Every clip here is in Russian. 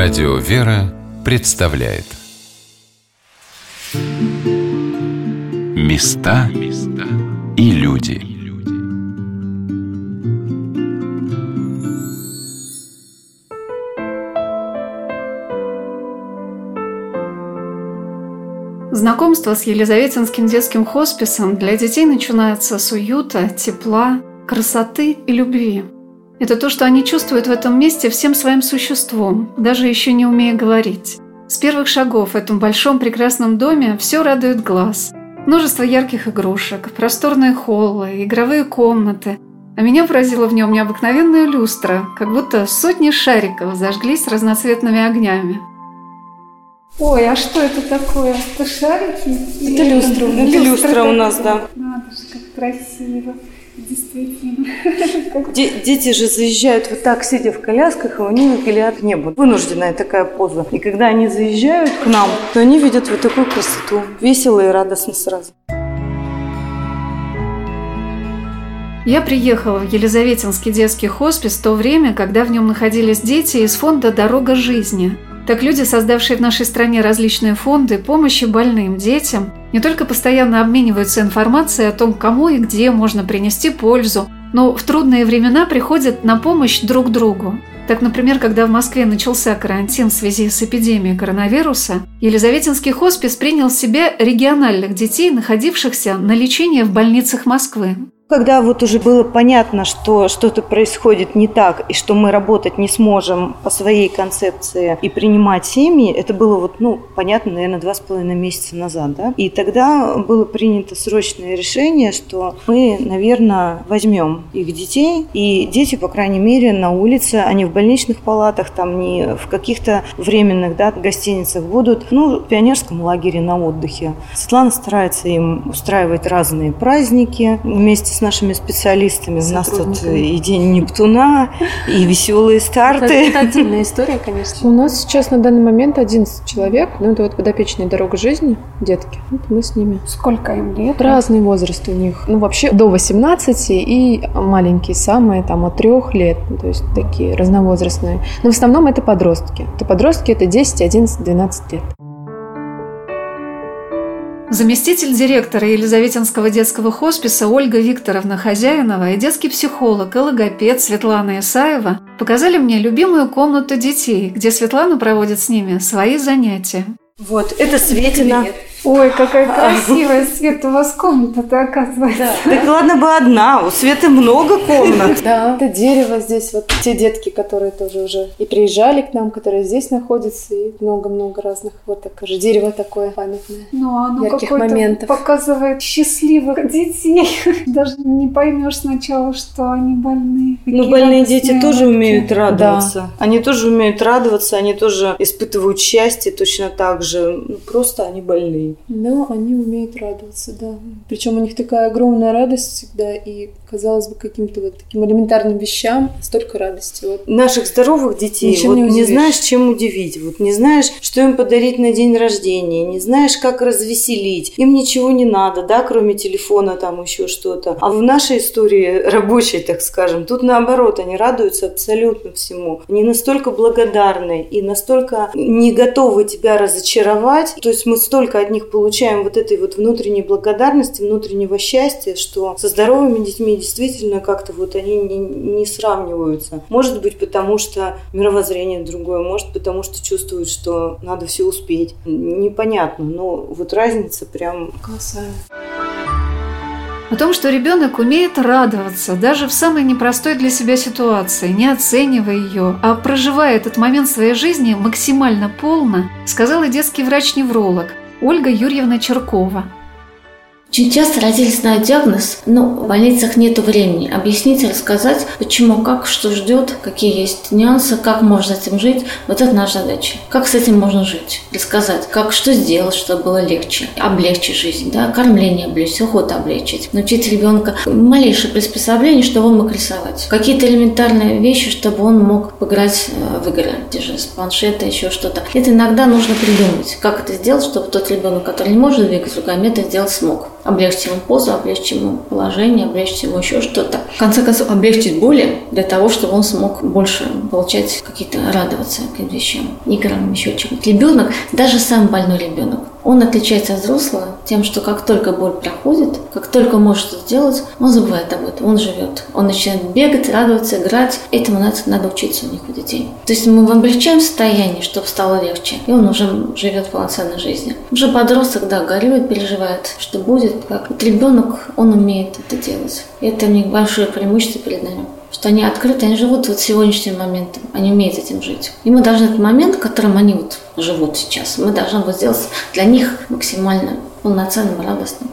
Радио «Вера» представляет. Места и люди. Знакомство с Елизаветинским детским хосписом для детей начинается с уюта, тепла, красоты и любви – это то, что они чувствуют в этом месте всем своим существом, даже еще не умея говорить. С первых шагов в этом большом прекрасном доме все радует глаз. Множество ярких игрушек, просторные холлы, игровые комнаты. А меня поразила в нем необыкновенная люстра, как будто сотни шариков зажглись разноцветными огнями. Ой, а что это такое? Это шарики? Это люстра. Это люстра у нас, да. Надо же, как красиво. Действительно. Дети же заезжают вот так, сидя в колясках, и у них глядят небо. Вынужденная такая поза. И когда они заезжают к нам, то они видят вот такую красоту. Весело и радостно сразу. Я приехала в Елизаветинский детский хоспис в то время, когда в нем находились дети из фонда «Дорога жизни», так люди, создавшие в нашей стране различные фонды помощи больным детям, не только постоянно обмениваются информацией о том, кому и где можно принести пользу, но в трудные времена приходят на помощь друг другу. Так, например, когда в Москве начался карантин в связи с эпидемией коронавируса, Елизаветинский хоспис принял в себе региональных детей, находившихся на лечении в больницах Москвы. Когда вот уже было понятно, что что-то происходит не так, и что мы работать не сможем по своей концепции и принимать семьи, это было вот, ну, понятно, наверное, два с половиной месяца назад, да. И тогда было принято срочное решение, что мы, наверное, возьмем их детей, и дети, по крайней мере, на улице, они в больничных палатах, там не в каких-то временных, да, гостиницах будут, ну, в пионерском лагере на отдыхе. Светлана старается им устраивать разные праздники вместе с нашими специалистами. У нас тут и День Нептуна, и веселые старты. Это отдельная история, конечно. У нас сейчас на данный момент 11 человек. Ну, это вот подопечные «Дорога жизни», детки. Вот мы с ними. Сколько им лет? Разный возраст у них. Ну, вообще до 18 и маленькие самые, там, от 3 лет. То есть такие разновозрастные. Но в основном это подростки. Это подростки, это 10, 11, 12 лет. Заместитель директора Елизаветинского детского хосписа Ольга Викторовна Хозяинова и детский психолог и логопед Светлана Исаева показали мне любимую комнату детей, где Светлана проводит с ними свои занятия. Вот, это Светина. Привет. Ой, какая красивая, Свет, у вас комната-то оказывается. Да. Так ладно бы одна, у Светы много комнат. Да, это дерево здесь, вот те детки, которые тоже уже и приезжали к нам, которые здесь находятся, и много-много разных, вот такое же дерево такое памятное. Ну, оно ярких моментов. показывает счастливых детей. Даже не поймешь сначала, что они больны. Ну, больные дети тоже умеют радоваться. Да. Они тоже умеют радоваться, они тоже испытывают счастье точно так же. Ну, просто они больные. Да, они умеют радоваться, да. Причем у них такая огромная радость всегда, и, казалось бы, каким-то вот таким элементарным вещам столько радости. Вот. Наших здоровых детей Ничем вот не, не знаешь, чем удивить, вот не знаешь, что им подарить на день рождения, не знаешь, как развеселить. Им ничего не надо, да, кроме телефона, там еще что-то. А в нашей истории рабочей, так скажем, тут наоборот, они радуются абсолютно всему. Они настолько благодарны и настолько не готовы тебя разочаровать. То есть мы столько от них них получаем вот этой вот внутренней благодарности, внутреннего счастья, что со здоровыми детьми действительно как-то вот они не, не сравниваются. Может быть, потому что мировоззрение другое, может, потому что чувствуют, что надо все успеть. Непонятно, но вот разница прям колоссальная. О том, что ребенок умеет радоваться даже в самой непростой для себя ситуации, не оценивая ее, а проживая этот момент своей жизни максимально полно, сказал и детский врач-невролог, Ольга Юрьевна Черкова – очень часто родители знают диагноз, но в больницах нет времени объяснить, рассказать, почему, как, что ждет, какие есть нюансы, как можно с этим жить. Вот это наша задача. Как с этим можно жить? Рассказать, как, что сделать, чтобы было легче, облегчить жизнь, да, кормление облегчить, уход облегчить, научить ребенка малейшее приспособление, чтобы он мог рисовать. Какие-то элементарные вещи, чтобы он мог поиграть э, в игры, те же с планшета, еще что-то. Это иногда нужно придумать, как это сделать, чтобы тот ребенок, который не может двигать руками, это сделать смог. Облегчить ему позу, облегчить ему положение, облегчить ему еще что-то. В конце концов, облегчить боли для того, чтобы он смог больше получать какие-то, радоваться каким-то вещам, играм, еще чему-то. Ребенок, даже самый больной ребенок, он отличается от взрослого тем, что как только боль проходит, как только может что-то сделать, он забывает об этом, он живет. Он начинает бегать, радоваться, играть. Этому надо, надо учиться у них, у детей. То есть мы облегчаем состояние, чтобы стало легче, и он уже живет полноценной жизнью. Уже подросток, да, горюет, переживает, что будет. Как вот ребенок, он умеет это делать. И это у них большое преимущество перед нами что они открыты, они живут вот сегодняшним моментом, они умеют этим жить. И мы должны этот момент, в котором они вот живут сейчас, мы должны вот сделать для них максимально полноценным, радостным.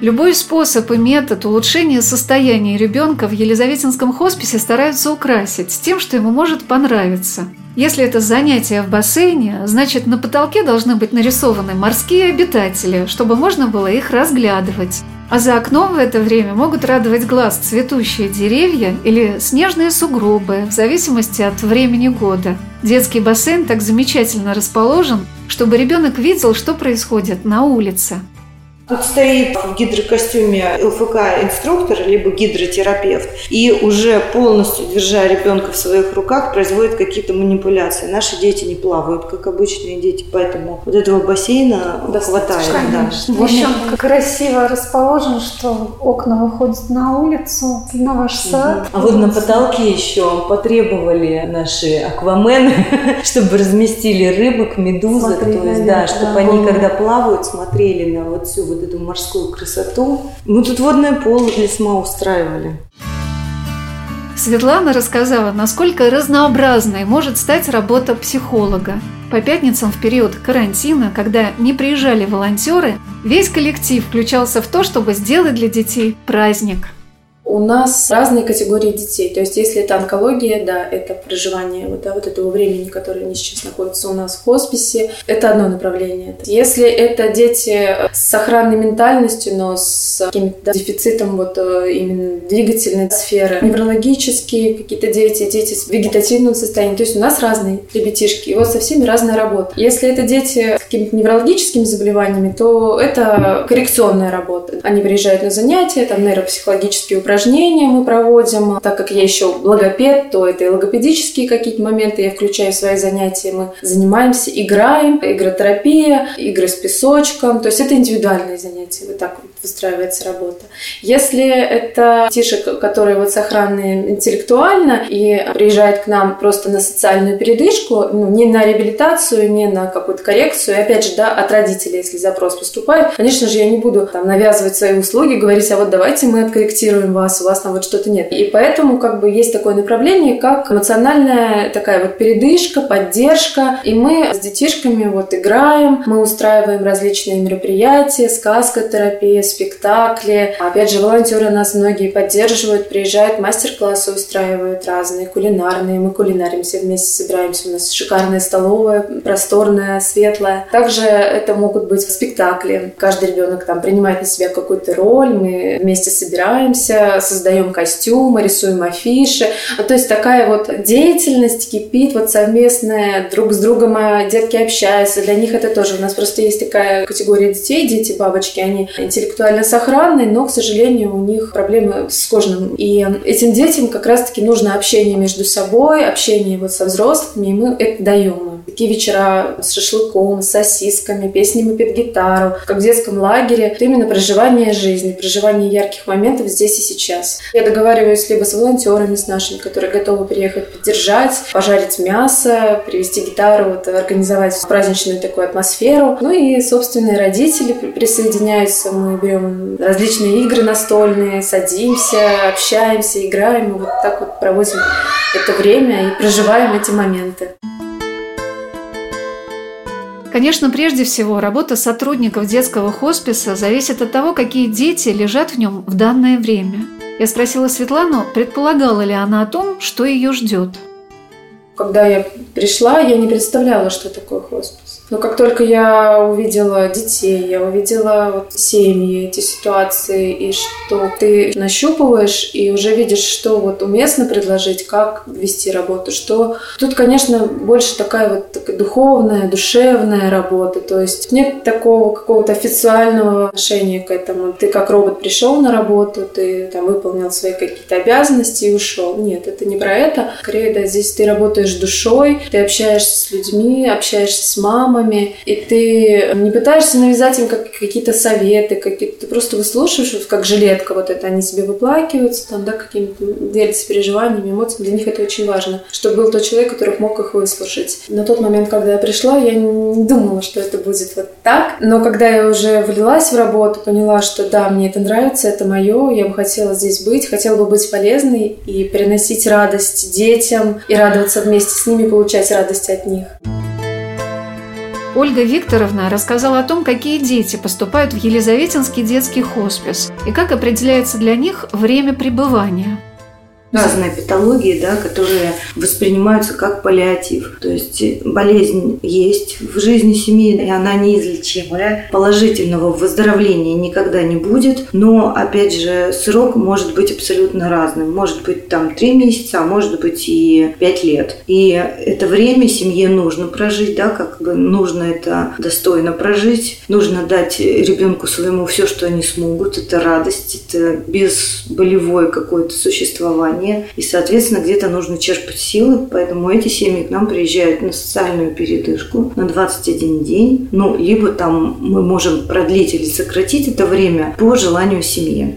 Любой способ и метод улучшения состояния ребенка в Елизаветинском хосписе стараются украсить тем, что ему может понравиться. Если это занятие в бассейне, значит на потолке должны быть нарисованы морские обитатели, чтобы можно было их разглядывать. А за окном в это время могут радовать глаз цветущие деревья или снежные сугробы, в зависимости от времени года. Детский бассейн так замечательно расположен, чтобы ребенок видел, что происходит на улице. Тут стоит в гидрокостюме ЛФК инструктор, либо гидротерапевт, и уже полностью, держа ребенка в своих руках, производит какие-то манипуляции. Наши дети не плавают, как обычные дети, поэтому вот этого бассейна да, хватает. Конечно. Да. Еще красиво расположен, что окна выходят на улицу, на ваш сад. А вот на потолке еще потребовали наши аквамены, чтобы разместили рыбок, медузок, то есть, да, чтобы они, когда плавают, смотрели на вот всю вот вот эту морскую красоту. Мы тут водное поло для СМА устраивали. Светлана рассказала, насколько разнообразной может стать работа психолога. По пятницам в период карантина, когда не приезжали волонтеры, весь коллектив включался в то, чтобы сделать для детей праздник – у нас разные категории детей. То есть, если это онкология, да, это проживание вот, да, вот этого времени, которое они сейчас находятся у нас в хосписе, это одно направление. Если это дети с сохранной ментальностью, но с каким-то да, дефицитом вот э, именно двигательной сферы, неврологические какие-то дети, дети с вегетативным состоянием, то есть у нас разные ребятишки, и вот со всеми разная работа. Если это дети с какими-то неврологическими заболеваниями, то это коррекционная работа. Они приезжают на занятия, там нейропсихологические упражнения, упражнения мы проводим. Так как я еще логопед, то это и логопедические какие-то моменты я включаю в свои занятия. Мы занимаемся, играем, игротерапия, игры с песочком. То есть это индивидуальные занятия. Вот так вот выстраивается работа. Если это тишек, которые вот сохранны интеллектуально и приезжает к нам просто на социальную передышку, ну, не на реабилитацию, не на какую-то коррекцию, и опять же, да, от родителей, если запрос поступает, конечно же, я не буду там навязывать свои услуги, говорить, а вот давайте мы откорректируем вас, у вас там вот что-то нет. И поэтому как бы есть такое направление, как эмоциональная такая вот передышка, поддержка. И мы с детишками вот играем, мы устраиваем различные мероприятия, сказкотерапия, спектакли. Опять же, волонтеры нас многие поддерживают, приезжают, мастер-классы устраивают разные, кулинарные. Мы кулинаримся вместе, собираемся. У нас шикарная столовая, просторная, светлая. Также это могут быть спектакли. Каждый ребенок там принимает на себя какую-то роль, мы вместе собираемся, создаем костюмы, рисуем афиши. Ну, то есть такая вот деятельность кипит вот совместная, друг с другом а детки общаются. Для них это тоже. У нас просто есть такая категория детей, дети-бабочки, они интеллектуально сохранны, но, к сожалению, у них проблемы с кожным. И этим детям как раз-таки нужно общение между собой, общение вот со взрослыми, и мы это даем Такие вечера с шашлыком, с сосисками, песнями под гитару, как в детском лагере. Это именно проживание жизни, проживание ярких моментов здесь и сейчас. Я договариваюсь либо с волонтерами, с нашими, которые готовы приехать поддержать, пожарить мясо, привезти гитару, вот, организовать праздничную такую атмосферу. Ну и собственные родители присоединяются. Мы берем различные игры настольные, садимся, общаемся, играем. И вот так вот проводим это время и проживаем эти моменты. Конечно, прежде всего, работа сотрудников детского хосписа зависит от того, какие дети лежат в нем в данное время. Я спросила Светлану, предполагала ли она о том, что ее ждет. Когда я пришла, я не представляла, что такое хоспис. Но как только я увидела детей, я увидела вот семьи, эти ситуации, и что ты нащупываешь и уже видишь, что вот уместно предложить, как вести работу, что тут, конечно, больше такая вот такая духовная, душевная работа, то есть нет такого какого-то официального отношения к этому. Ты как робот пришел на работу, ты там выполнил свои какие-то обязанности и ушел. Нет, это не про это. Скорее, да, здесь ты работаешь душой, ты общаешься с людьми, общаешься с мамами, и ты не пытаешься навязать им как, какие-то советы, какие-то, ты просто выслушиваешь, как жилетка вот это, они себе выплакиваются, там, да, какими-то делятся переживаниями, эмоциями. Для них это очень важно, чтобы был тот человек, который мог их выслушать. На тот момент, когда я пришла, я не думала, что это будет вот так, но когда я уже влилась в работу, поняла, что да, мне это нравится, это мое, я бы хотела здесь быть, хотела бы быть полезной и приносить радость детям и радоваться вместе с ними, получать радость от них. Ольга Викторовна рассказала о том, какие дети поступают в Елизаветинский детский хоспис и как определяется для них время пребывания – разные патологии, да, которые воспринимаются как паллиатив. То есть болезнь есть в жизни семьи, и она неизлечимая. Положительного выздоровления никогда не будет, но, опять же, срок может быть абсолютно разным. Может быть там три месяца, а может быть и пять лет. И это время семье нужно прожить, да, как бы нужно это достойно прожить. Нужно дать ребенку своему все, что они смогут. Это радость, это безболевое какое-то существование стране, и, соответственно, где-то нужно черпать силы, поэтому эти семьи к нам приезжают на социальную передышку на 21 день, ну, либо там мы можем продлить или сократить это время по желанию семьи.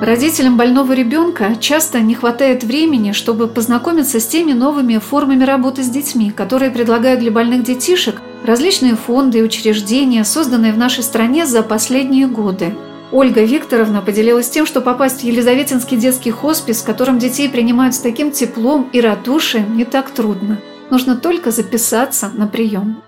Родителям больного ребенка часто не хватает времени, чтобы познакомиться с теми новыми формами работы с детьми, которые предлагают для больных детишек различные фонды и учреждения, созданные в нашей стране за последние годы. Ольга Викторовна поделилась тем, что попасть в Елизаветинский детский хоспис, в котором детей принимают с таким теплом и радушием, не так трудно. Нужно только записаться на прием.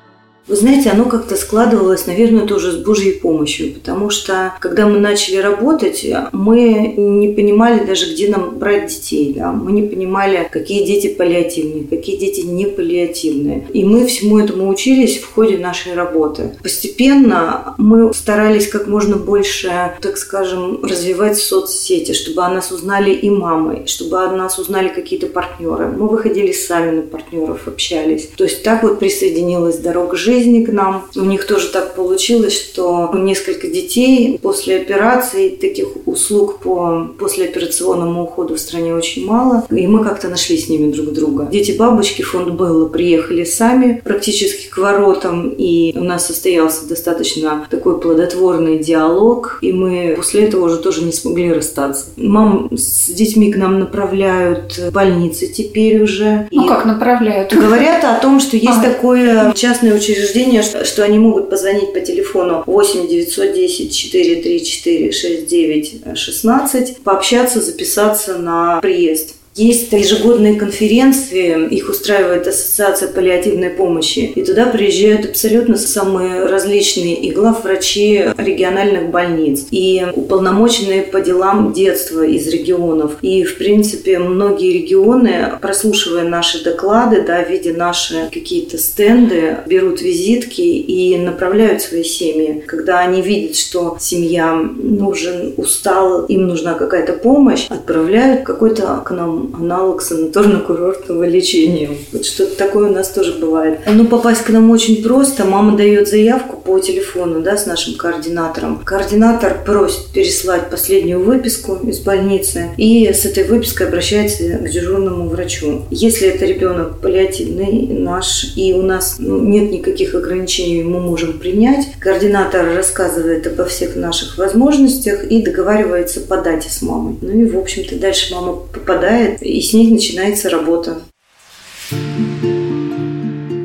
Вы знаете, оно как-то складывалось, наверное, тоже с Божьей помощью, потому что, когда мы начали работать, мы не понимали даже, где нам брать детей, да? мы не понимали, какие дети паллиативные, какие дети не паллиативные. И мы всему этому учились в ходе нашей работы. Постепенно мы старались как можно больше, так скажем, развивать соцсети, чтобы о нас узнали и мамы, чтобы о нас узнали какие-то партнеры. Мы выходили сами на партнеров, общались. То есть так вот присоединилась дорога жизни жизни к нам. У них тоже так получилось, что несколько детей после операции, таких услуг по послеоперационному уходу в стране очень мало. И мы как-то нашли с ними друг друга. Дети-бабочки фонд Белла приехали сами практически к воротам. И у нас состоялся достаточно такой плодотворный диалог. И мы после этого уже тоже не смогли расстаться. Мам с детьми к нам направляют в больницы теперь уже. Ну и как направляют? Говорят о том, что есть а. такое частное учреждение учреждения, что, что они могут позвонить по телефону 8 910 434 69 16, пообщаться, записаться на приезд. Есть ежегодные конференции, их устраивает Ассоциация паллиативной помощи. И туда приезжают абсолютно самые различные и главврачи региональных больниц, и уполномоченные по делам детства из регионов. И, в принципе, многие регионы, прослушивая наши доклады, да, видя наши какие-то стенды, берут визитки и направляют свои семьи. Когда они видят, что семья нужен, устала, им нужна какая-то помощь, отправляют какой-то к нам аналог санаторно-курортного лечения. Вот что-то такое у нас тоже бывает. Ну, попасть к нам очень просто. Мама дает заявку по телефону, да, с нашим координатором. Координатор просит переслать последнюю выписку из больницы и с этой выпиской обращается к дежурному врачу. Если это ребенок паллиативный наш и у нас ну, нет никаких ограничений, мы можем принять. Координатор рассказывает обо всех наших возможностях и договаривается по дате с мамой. Ну и, в общем-то, дальше мама попадает и с ней начинается работа.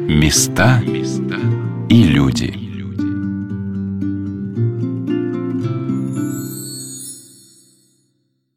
Места и люди.